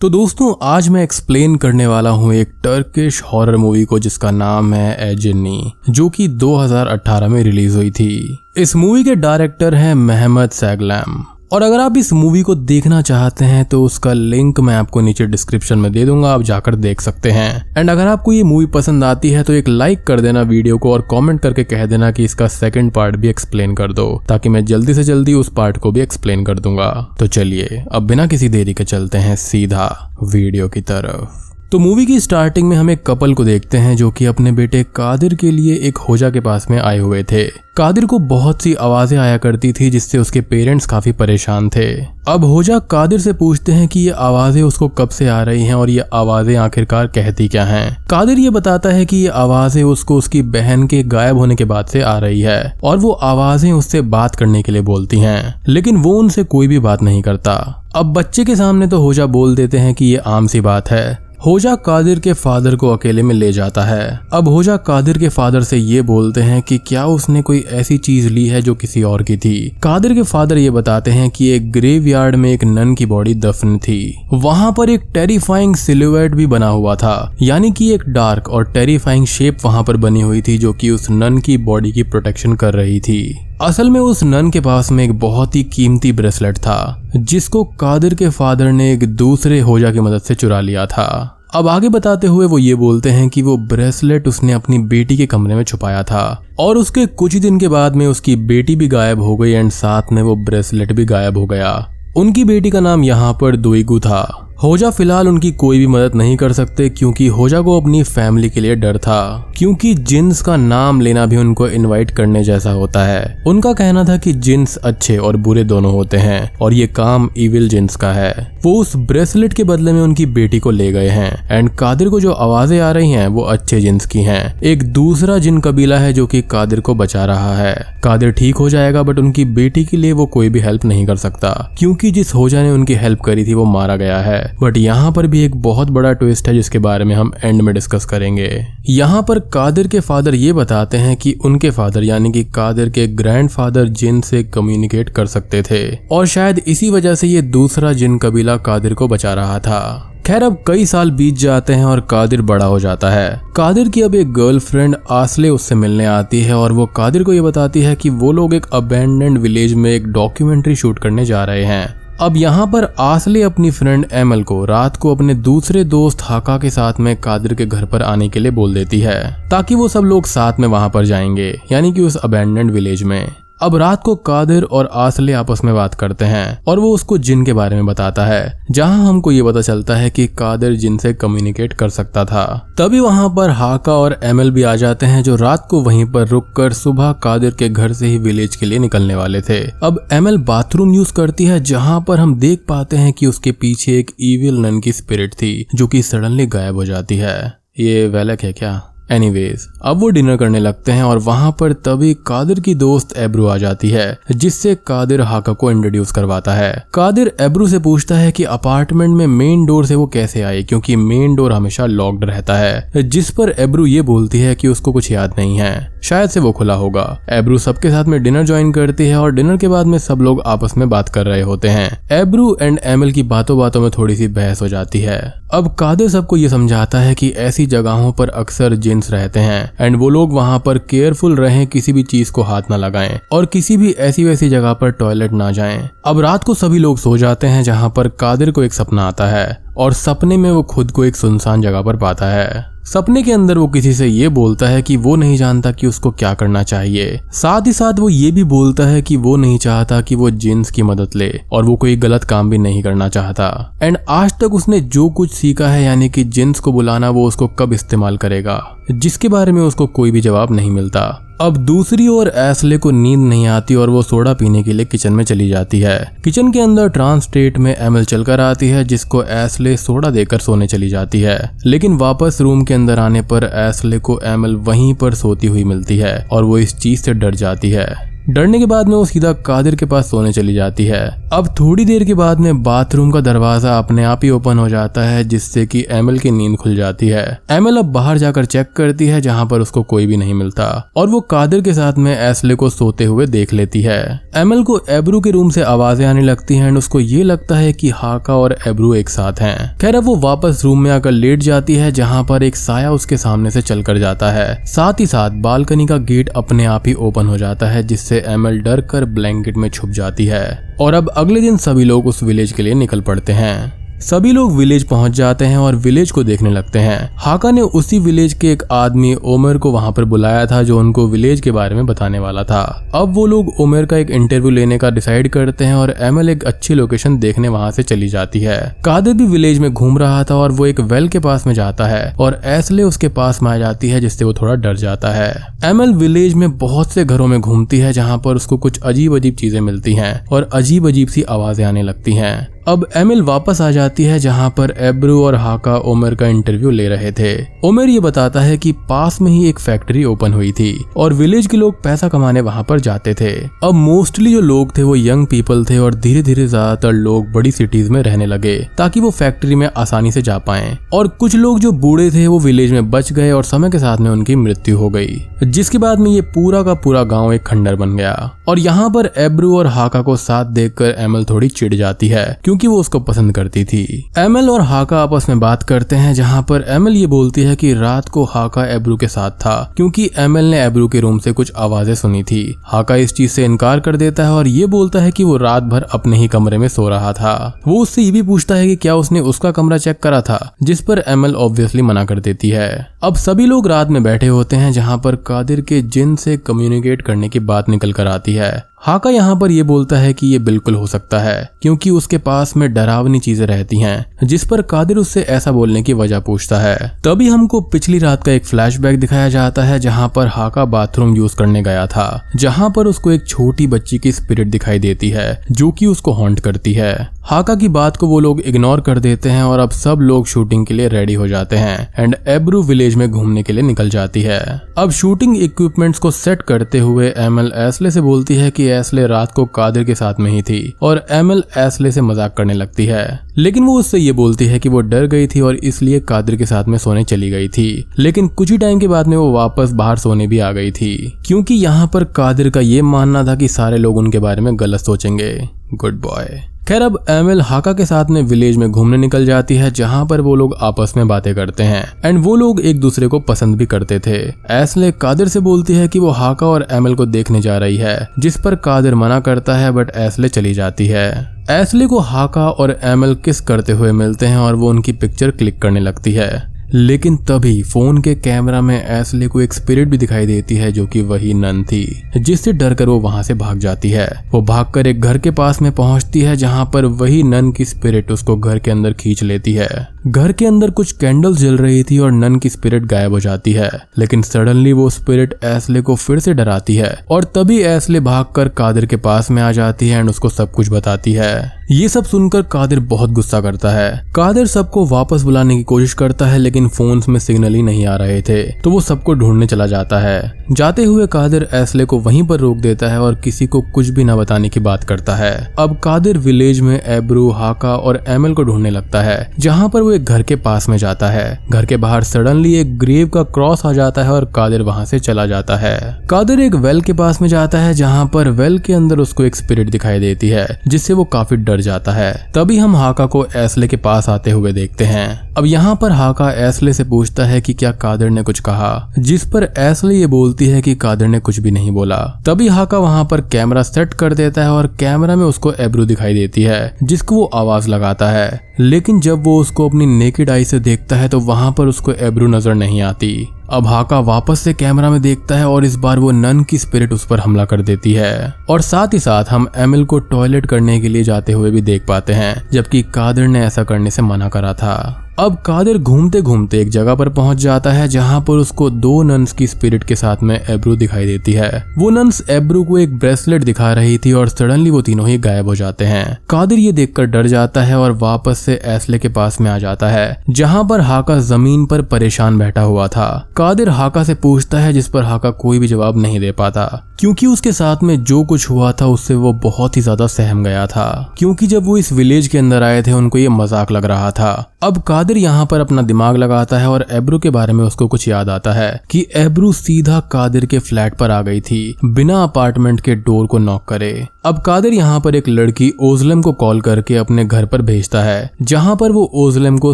तो दोस्तों, आज मैं एक्सप्लेन करने वाला हूँ एक टर्किश हॉरर मूवी को जिसका नाम है एजनी जो कि 2018 में रिलीज़ हुई थी। इस मूवी के डायरेक्टर हैं मेहमद सैगलैम और अगर आप इस मूवी को देखना चाहते हैं तो उसका लिंक मैं आपको नीचे डिस्क्रिप्शन में दे दूँगा, आप जाकर देख सकते हैं। एंड अगर आपको ये मूवी पसंद आती है तो एक लाइक कर देना वीडियो को और कमेंट करके कह देना कि इसका सेकंड पार्ट भी एक्सप्लेन कर दो, ताकि मैं जल्दी से जल्दी उस पार्ट को भी एक्सप्लेन कर दूँगा। तो चलिए, अब बिना किसी देरी के चलते हैं सीधा वीडियो की तरफ़। तो मूवी की स्टार्टिंग में हम एक कपल को देखते हैं जो कि अपने बेटे कादिर के लिए एक होजा के पास में आए हुए थे। कादिर को बहुत सी आवाज़ें आया करती थी, जिससे उसके पेरेंट्स काफ़ी परेशान थे। अब होजा कादिर से पूछते हैं कि ये आवाज़ें उसको कब से आ रही हैं और ये आवाज़ें आखिरकार कहती क्या हैं। कादिर ये बताता है कि ये आवाज़ें उसको उसकी बहन के गायब होने के बाद से आ रही है और वो आवाज़ें उससे बात करने के लिए बोलती हैं। लेकिन वो उनसे कोई भी बात नहीं करता। अब बच्चे के सामने तो होजा बोल देते हैं कि ये आम सी बात है। होजा कादिर के फादर को अकेले में ले जाता है। अब होजा कादिर के फादर से ये बोलते हैं कि क्या उसने कोई ऐसी चीज़ ली है जो किसी और की थी? कादिर के फादर ये बताते हैं कि एक ग्रेव यार्ड में एक नन की बॉडी दफन थी। वहाँ पर एक टेरिफाइंग सिल्यूएट भी बना हुआ था। यानी कि एक डार्क और टेरिफाइंग शेप वहाँ पर बनी हुई थी जो कि उस नन की बॉडी की प्रोटेक्शन कर रही थी। असल में उस नन के पास में एक बहुत ही कीमती ब्रेसलेट था, जिसको कादिर के फादर ने एक दूसरे होजा की मदद से चुरा लिया था। अब आगे बताते हुए वो ये बोलते हैं कि वो ब्रेसलेट उसने अपनी बेटी के कमरे में छुपाया था, और उसके कुछ ही दिन के बाद में उसकी बेटी भी गायब हो गई एंड साथ में वो ब्रेसलेट भी गायब हो गया। उनकी बेटी का नाम यहाँ पर दुईगु था। होजा फ़िलहाल उनकी कोई भी मदद नहीं कर सकते क्योंकि होजा को अपनी फैमिली के लिए डर था। क्योंकि जिन्स का नाम लेना भी उनको इनवाइट करने जैसा होता है। उनका कहना था कि जिन्स अच्छे और बुरे दोनों होते हैं और ये काम इविल जिन्स का है। वो उस ब्रेसलेट के बदले में उनकी बेटी को ले गए हैं। एंड कादिर को जो आवाज़ें आ रही हैं, वो अच्छे जिन्स की हैं। एक दूसरा जिन कबीला है जो कि कादिर को बचा रहा है। कादिर ठीक हो जाएगा बट उनकी बेटी के लिए वो कोई भी हेल्प नहीं कर सकता। क्योंकि जिस होजा ने उनकी हेल्प करी थी, वो मारा गया है। बट यहाँ पर भी एक बहुत बड़ा ट्विस्ट है, जिसके बारे में हम एंड में डिस्कस करेंगे। यहाँ पर कादिर के फादर ये बताते हैं कि उनके फादर यानी कि कादिर के ग्रैंडफादर जिन से कम्युनिकेट कर सकते थे। और शायद इसी वजह से ये दूसरा जिन कबीला कादिर को बचा रहा था। खैर, अब कई साल बीत जाते हैं और कादिर बड़ा हो जाता है। कादिर की अब एक गर्लफ्रेंड आसले उससे मिलने आती है और वो कादिर को ये बताती है कि वो लोग एक अबेंडेंड विलेज में एक डॉक्यूमेंट्री शूट करने जा रहे हैं। अब यहाँ पर आसले अपनी फ्रेंड एमल को रात को अपने दूसरे दोस्त हाका के साथ में कादिर के घर पर आने के लिए बोल देती है, ताकि वो सब लोग साथ में वहाँ पर जाएँगे, यानी कि उस अबेंडेंड विलेज में। अब रात को कादिर और आसले आपस में बात करते हैं और वो उसको जिन के बारे में बताता है। जहाँ हमको ये पता चलता है कि कादिर जिन से कम्युनिकेट कर सकता था। तभी वहाँ पर हाका और एमएल भी आ जाते हैं जो रात को वहीं पर रुककर सुबह कादिर के घर से ही विलेज के लिए निकलने वाले थे। अब एमएल बाथरूम यूज़ करती है, जहाँ पर हम देख पाते हैं कि उसके पीछे एक ईविल नन की स्पिरिट थी, जो कि सडनली गायब हो जाती है। ये वेलक है क्या? एनीवेज अब वो डिनर करने लगते हैं और वहाँ पर तभी कादिर की दोस्त एब्रू आ जाती है, जिससे कादिर हाका को इंट्रोड्यूस करवाता है। कादिर एब्रू से पूछता है कि अपार्टमेंट में मेन डोर से वो कैसे आई क्योंकि मेन डोर हमेशा लॉक्ड रहता है, जिस पर एब्रू ये बोलती है कि उसको कुछ याद नहीं है। शायद से वो खुला होगा। एब्रू सबके साथ में डिनर ज्वाइन करती है और डिनर के बाद में सब लोग आपस में बात कर रहे होते हैं। एब्रू एंड एमएल की बातों बातों में थोड़ी सी बहस हो जाती है। अब कादिर सबको ये समझाता है कि ऐसी जगहों पर अक्सर जिन्स रहते हैं एंड वो लोग वहाँ पर केयरफुल रहें, किसी भी चीज़ को हाथ न लगाएँ और किसी भी ऐसी वैसी जगह पर टॉयलेट ना जाएँ। अब रात को सभी लोग सो जाते हैं जहाँ पर कादिर को एक सपना आता है और सपने में वो खुद को एक सुनसान जगह पर पाता है सपने के अंदर वो किसी से ये बोलता है कि वो नहीं जानता कि उसको क्या करना चाहिए। साथ ही साथ वो ये भी बोलता है कि वो नहीं चाहता कि वो जिन्स की मदद ले, और वो कोई गलत काम भी नहीं करना चाहता। एंड आज तक उसने जो कुछ सीखा है, यानी कि जिन्स को बुलाना, वो उसको कब इस्तेमाल करेगा, जिसके बारे में उसको कोई भी जवाब नहीं मिलता। अब दूसरी ओर ऐसले को नींद नहीं आती और वो सोडा पीने के लिए किचन में चली जाती है। किचन के अंदर ट्रांस स्टेट में एमल चलकर आती है, जिसको ऐसले सोडा देकर सोने चली जाती है। लेकिन वापस रूम के अंदर आने पर ऐसले को एमल वहीं पर सोती हुई मिलती है और वो इस चीज़ से डर जाती है। डरने के बाद में वो सीधा कादिर के पास सोने चली जाती है। अब थोड़ी देर के बाद में बाथरूम का दरवाज़ा अपने आप ही ओपन हो जाता है, जिससे कि एमएल की नींद खुल जाती है। एमएल अब बाहर जाकर चेक करती है, जहाँ पर उसको कोई भी नहीं मिलता, और वो कादिर के साथ में एसले को सोते हुए देख लेती है। एमएल को एब्रू के रूम से आवाज़ें आने लगती हैं एंड उसको ये लगता है कि हाका और एब्रू एक साथ हैं। खैर, अब वो वापस रूम में आकर लेट जाती है, जहाँ पर एक साया उसके सामने से चलकर जाता है। साथ ही साथ बालकनी का गेट अपने आप ही ओपन हो जाता है, जिससे एमएल डर कर ब्लैंकेट में छुप जाती है। और अब अगले दिन सभी लोग उस विलेज के लिए निकल पड़ते हैं। सभी लोग विलेज पहुँच जाते हैं और विलेज को देखने लगते हैं। हाका ने उसी विलेज के एक आदमी ओमर को वहाँ पर बुलाया था जो उनको विलेज के बारे में बताने वाला था। अब वो लोग ओमर का एक इंटरव्यू लेने का डिसाइड करते हैं और एमएल एक अच्छी लोकेशन देखने वहाँ से चली जाती है। कादिर भी विलेज में घूम रहा था और वो एक वेल के पास में जाता है और एसले उसके पास में आ जाती है जिससे वो थोड़ा डर जाता है। एमएल विलेज में बहुत से घरों में घूमती है जहाँ पर उसको कुछ अजीब अजीब चीज़ें मिलती हैं और अजीब अजीब सी आवाज़ें आने लगती हैं। अब एमिल वापस आ जाती है जहाँ पर एब्रू और हाका ओमर का इंटरव्यू ले रहे थे। ओमर ये बताता है कि पास में ही एक फैक्ट्री ओपन हुई थी और विलेज के लोग पैसा कमाने वहाँ पर जाते थे। अब मोस्टली जो लोग थे वो यंग पीपल थे और धीरे धीरे ज़्यादातर लोग बड़ी सिटीज़ में रहने लगे ताकि वो फैक्ट्री में आसानी से जा पाए। और कुछ लोग जो बूढ़े थे वो विलेज में बच गए और समय के साथ में उनकी मृत्यु हो गई, जिसके बाद में ये पूरा का पूरा गाँव एक खंडर बन गया। और यहाँ पर एब्रू और हाका को साथ देखकर एमल थोड़ी चिढ़ जाती है, क्योंकि क्योंकि वो उसको पसंद करती थी। एमएल और हाका आपस में बात करते हैं, जहाँ पर एमएल ये बोलती है कि रात को हाका एब्रू के साथ था, क्योंकि एमएल ने एब्रू के रूम से कुछ आवाज़ें सुनी थी। हाका इस चीज़ से इनकार कर देता है और ये बोलता है कि वो रात भर अपने ही कमरे में सो रहा था। वो उससे ये भी पूछता है कि क्या उसने उसका कमरा चेक करा था, जिस पर एमएल ऑब्वियसली मना कर देती है। अब सभी लोग रात में बैठे होते हैं, जहाँ पर कादिर के जिन से कम्युनिकेट करने की बात निकल कर आती है। हाका यहाँ पर यह बोलता है कि ये बिल्कुल हो सकता है, क्योंकि उसके पास में डरावनी चीज़ें रहती हैं, जिस पर कादिर उससे ऐसा बोलने की वजह पूछता है। तभी हमको पिछली रात का एक फ्लैशबैक दिखाया जाता है, जहाँ पर हाका बाथरूम यूज़ करने गया था, जहाँ पर उसको एक छोटी बच्ची की स्पिरिट दिखाई देती है, जो की उसको हॉन्ट करती है। हाका की बात को वो लोग इग्नोर कर देते हैं और अब सब लोग शूटिंग के लिए रेडी हो जाते हैं एंड एब्रू विलेज में घूमने के लिए निकल जाती है। अब शूटिंग इक्विपमेंट्स को सेट करते हुए एमएल एसले से बोलती है कि एसले रात को कादिर के साथ में ही थी और एमएल एसले से मज़ाक करने लगती है। लेकिन वो उससे ये बोलती है कि वो डर गई थी और इसलिए कादिर के साथ में सोने चली गई थी। लेकिन कुछ ही टाइम के बाद में वो वापस बाहर सोने भी आ गई थी। क्योंकि यहाँ पर कादिर का ये मानना था कि सारे लोग उनके बारे में गलत सोचेंगे। गुड बॉय खैर, अब एमएल हाका के साथ में विलेज में घूमने निकल जाती है, जहाँ पर वो लोग आपस में बातें करते हैं। एंड वो लोग एक दूसरे को पसंद भी करते थे। एसले कादिर से बोलती है कि वो हाका और एमएल को देखने जा रही है, जिस पर कादिर मना करता है बट एसले चली जाती है। एसले को हाका और एमएल किस करते हुए मिलते हैं और वो उनकी पिक्चर क्लिक करने लगती है। लेकिन तभी फ़ोन के कैमरा में एसले को एक स्पिरिट भी दिखाई देती है जो कि वही नन थी, जिससे डर कर वो वहाँ से भाग जाती है। वो भागकर एक घर के पास में पहुँचती है, जहाँ पर वही नन की स्पिरिट उसको घर के अंदर खींच लेती है। घर के अंदर कुछ कैंडल्स जल रही थी और नन की स्पिरिट गायब हो जाती है। लेकिन सडनली वो स्पिरिट एसले को फिर से डराती है और तभी एसले भागकर कादिर के पास में आ जाती है एंड उसको सब कुछ बताती है। ये सब सुनकर कादिर बहुत गुस्सा करता है। कादिर सबको वापस बुलाने की कोशिश करता है, लेकिन फ़ोन में सिग्नल ही नहीं आ रहे थे तो वो सबको ढूँढने चला जाता है। जाते हुए कादिर एसले को वहीं पर रोक देता है और किसी को कुछ भी न बताने की बात करता है। अब कादिर विलेज में एब्रू, हाका और एमएल को ढूँढने लगता है, जहाँ पर वो एक घर के पास में जाता है। घर के बाहर सडनली एक ग्रेव का क्रॉस आ जाता है और कादिर वहाँ से चला जाता है। कादिर एक वेल के पास में जाता है, जहाँ पर वेल के अंदर उसको एक स्पिरिट दिखाई देती है, जिससे वो काफ़ी डर जाता है। तभी हम हाका को एसले के पास आते हुए देखते हैं। अब यहाँ पर हाका एसले से पूछता है कि क्या कादिर ने कुछ कहा, जिस पर एसले ये बोलती है कि कादिर ने कुछ भी नहीं बोला। तभी हाका वहाँ पर कैमरा सेट कर देता है और कैमरा में उसको एब्रू दिखाई देती है, जिसको वो आवाज़ लगाता है। लेकिन जब वो उसको अपनी नेकेड आई से देखता है तो वहाँ पर उसको एब्रू नज़र नहीं आती। अब हाका वापस से कैमरा में देखता है और इस बार वो नन की स्पिरिट उस पर हमला कर देती है। और साथ ही साथ हम एमिल को टॉयलेट करने के लिए जाते हुए भी देख पाते हैं, जबकि कादर ने ऐसा करने से मना करा था। अब कादिर घूमते घूमते एक जगह पर पहुँच जाता है, जहाँ पर उसको दो नंस की स्पिरिट के साथ में एब्रू दिखाई देती है। वो नंस एब्रू को एक ब्रेसलेट दिखा रही थी और सडनली वो तीनों ही गायब हो जाते हैं। कादिर ये देखकर डर जाता है और वापस से एसले के पास में आ जाता है, जहाँ पर हाका ज़मीन पर परेशान बैठा हुआ था। कादिर हाका से पूछता है, जिस पर हाका कोई भी जवाब नहीं दे पाता, क्योंकि उसके साथ में जो कुछ हुआ था, उससे वो बहुत ही ज़्यादा सहम गया था, क्योंकि जब वो इस विलेज के अंदर आए थे, उनको ये मज़ाक लग रहा था। अब कादिर यहाँ पर अपना दिमाग लगाता है और एब्रू के बारे में उसको कुछ याद आता है कि एब्रू सीधा कादिर के फ्लैट पर आ गई थी, बिना अपार्टमेंट के डोर को नॉक करे। अब कादिर यहाँ पर एक लड़की ओजलम को कॉल करके अपने घर पर भेजता है, जहाँ पर वो ओजलम को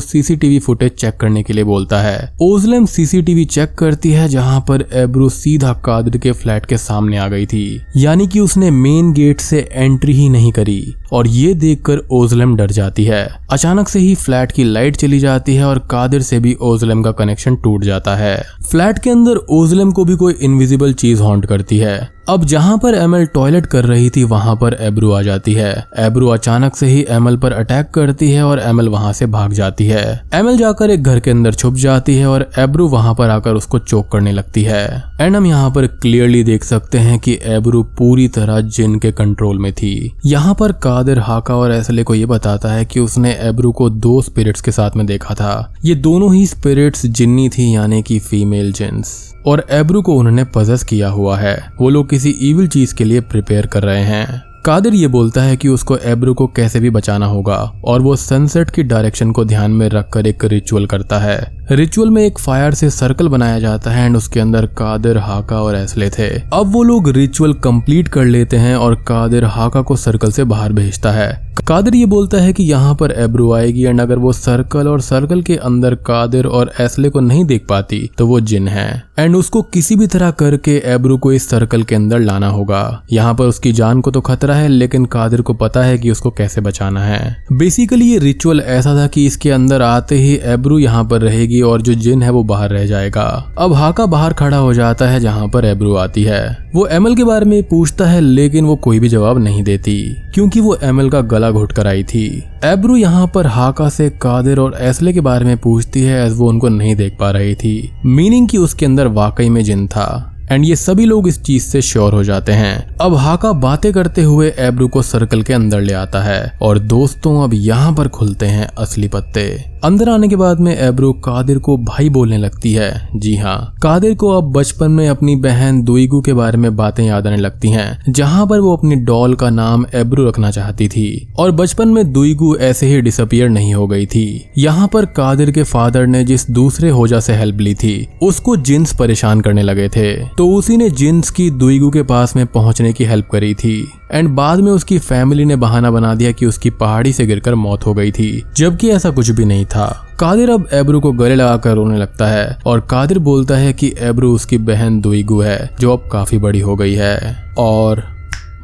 सीसीटीवी फुटेज चेक करने के लिए बोलता है। ओजलम सीसीटीवी चेक करती है जहाँ पर एब्रू सीधा कादिर के फ्लैट के सामने आ गई थी, यानी कि उसने मेन गेट से एंट्री ही नहीं करी, और ये देखकर ओजलम डर जाती है। अचानक से ही फ्लैट की लाइट चली जाती है और कादिर से भी ओजलम का कनेक्शन टूट जाता है। फ्लैट के अंदर ओजलम को भी कोई इनविजिबल चीज़ हॉन्ट करती है। अब जहाँ पर एमएल टॉयलेट कर रही थी, वहाँ पर एब्रू आ जाती है। एब्रू अचानक से ही एमएल पर अटैक करती है और एमएल वहाँ से भाग जाती है। एमएल जाकर एक घर के अंदर छुप जाती है और एब्रू वहाँ पर आकर उसको चोक करने लगती है। एंड हम यहाँ पर क्लियरली देख सकते हैं कि एब्रू पूरी तरह जिन के कंट्रोल में थी। यहाँ पर कादिर, हाका और एसले को ये बताता है कि उसने एब्रू को दो स्पिरिट्स के साथ में देखा था। ये दोनों ही स्पिरिट्स जिन्नी थी, यानी कि फीमेल जिन्स और एब्रू को उन्होंने पजस किया हुआ है। वो लोग किसी इविल चीज़ के लिए प्रिपेयर कर रहे हैं। कादिर ये बोलता है कि उसको एब्रू को कैसे भी बचाना होगा, और वो सनसेट की डायरेक्शन को ध्यान में रखकर एक रिचुअल करता है। रिचुअल में एक फायर से सर्कल बनाया जाता है एंड उसके अंदर कादिर, हाका और एसले थे। अब वो लोग रिचुअल कंप्लीट कर लेते हैं और कादिर, हाका को सर्कल से बाहर भेजता है। कादिर ये बोलता है कि यहाँ पर एब्रू आएगी एंड अगर वो सर्कल और सर्कल के अंदर कादिर और एसले को नहीं देख पाती तो वो जिन है। एंड उसको किसी भी तरह करके एब्रू को इस सर्कल के अंदर लाना होगा। यहाँ पर उसकी जान को तो खतरा है, लेकिन कादिर को पता है कि उसको कैसे बचाना है। बेसिकली ये रिचुअल ऐसा था कि इसके अंदर आते ही एब्रू यहाँ पर रहेगी और जो जिन है वो बाहर रह जाएगा। अब हाका बाहर खड़ा हो जाता है जहाँ पर एब्रू आती है। वो एमएल के बारे में पूछता है, लेकिन वो कोई भी जवाब नहीं देती, क्योंकि वो एमएल का गला घुट कर आई थी। एब्रू यहाँ पर हाका से कादिर और एसले के बारे में पूछती है वो उनको नहीं देख पा रही थी। मीनिंग की उसके अंदर वाकई में जिन था। एंड ये सभी लोग इस चीज़ से श्योर हो जाते हैं। अब हाका बातें करते हुए एब्रू को सर्कल के अंदर ले आता है। और दोस्तों, अब यहाँ पर खुलते हैं असली पत्ते। अंदर आने के बाद में एब्रो कादिर को भाई बोलने लगती है। जी हाँ कादिर को अब बचपन में अपनी बहन दुईगू के बारे में बातें याद आने लगती हैं, जहाँ पर वो अपनी डॉल का नाम एब्रो रखना चाहती थी। और बचपन में दुईगू ऐसे ही डिसअपियर नहीं हो गई थी। यहाँ पर कादिर के फादर ने जिस दूसरे होजा से हेल्प ली थी, उसको जिन्स परेशान करने लगे थे। तो उसी ने जिन्स की दुईगू के पास में पहुँचने की हेल्प करी थी। एंड बाद में उसकी फैमिली ने बहाना बना दिया कि उसकी पहाड़ी से गिरकर मौत हो गई थी, जबकि ऐसा कुछ भी नहीं था। कादिर अब एब्रू को गले लगाकर रोने लगता है और कादिर बोलता है कि एब्रू उसकी बहन दुईगु है, जो अब काफ़ी बड़ी हो गई है। और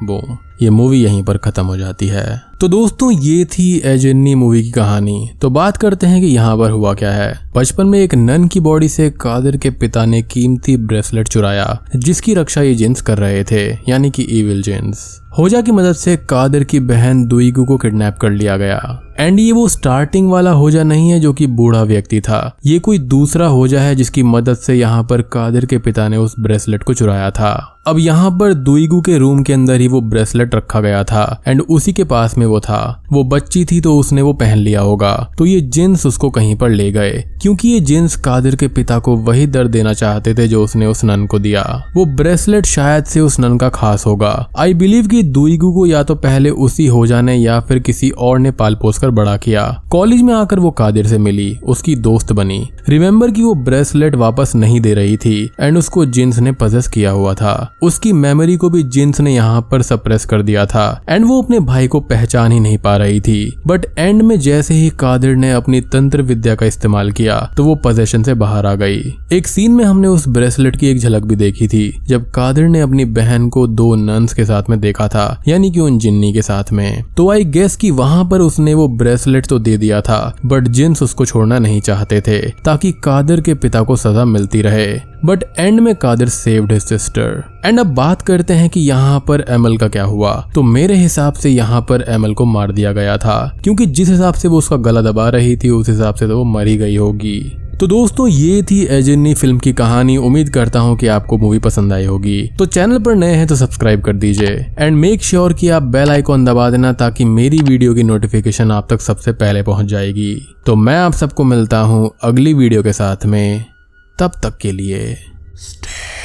बो ये मूवी यहीं पर खत्म हो जाती है। तो दोस्तों, ये थी एजेन्नी मूवी की कहानी। तो बात करते हैं कि यहाँ पर हुआ क्या है। बचपन में एक नन की बॉडी से कादिर के पिता ने कीमती ब्रेसलेट चुराया, जिसकी रक्षा ये जिन्स कर रहे थे, यानी कि ईविल जिन्स होजा की मदद से कादिर की बहन दुईगू को किडनैप कर लिया गया। एंड ये वो स्टार्टिंग वाला होजा नहीं है जो कि बूढ़ा व्यक्ति था। ये कोई दूसरा होजा है जिसकी मदद से यहाँ पर कादिर के पिता ने उस ब्रेसलेट को चुराया था। अब यहाँ पर दुईगू के रूम के अंदर ही वो ब्रेसलेट रखा गया था। एंड उसी के पास में वो था। वो बच्ची थी तो उसने वो पहन लिया होगा। तो ये जिन्स उसको कहीं पर ले गए। क्योंकि ये जिन्स कादिर के पिता को वही दर्द देना चाहते थे जो उसने उस नन को दिया। वो ब्रेसलेट शायद से उस नन का खास होगा। आई बिलीव की दुईगू को या तो पहले उसी हो जाने या फिर किसी और ने पाल पोस कर बड़ा किया। कॉलेज में आकर वो कादिर से मिली। उसकी दोस्त बनी। रिमेम्बर की वो ब्रेसलेट वापस नहीं दे रही थी। एंड उसको जिन्स ने पजेस किया हुआ था। उसकी मेमोरी को भी जिन्स ने यहाँ पर सप्रेस कर दिया था। एंड वो अपने भाई को पहचान ही नहीं पा रही थी। बट एंड में जैसे ही कादिर ने अपनी तंत्र विद्या का इस्तेमाल किया तो वो पोजेशन से बाहर आ गई। एक सीन में हमने उस ब्रेसलेट की एक झलक भी देखी थी, जब कादिर ने अपनी बहन को दो नंस के साथ में देखा था, यानी कि उन जिन्नी के साथ में। तो आई गेस कि वहाँ पर उसने वो ब्रेसलेट तो दे दिया था बट जिन्स उसको छोड़ना नहीं चाहते थे, ताकि कादिर के पिता को सजा मिलती रहे। बट एंड में Kadir saved his sister and अब बात करते हैं कि यहाँ पर एमल का क्या हुआ। तो मेरे हिसाब से यहाँ पर एमल को मार दिया गया था। क्योंकि जिस हिसाब से वो उसका गला दबा रही थी, उस हिसाब से तो वो मरी गई होगी। तो दोस्तों, ये थी एजेनी फ़िल्म की कहानी। उम्मीद करता हूँ कि आपको मूवी पसंद आई होगी। तो चैनल पर नए हैं तो सब्सक्राइब कर दीजिए। एंड मेक श्योर कि आप बेल आइकॉन दबा देना ताकि मेरी वीडियो की नोटिफिकेशन आप तक सबसे पहले पहुँच जाएगी। तो मैं आप सबको मिलता हूँ अगली वीडियो के साथ में। तब तक के लिए स्टे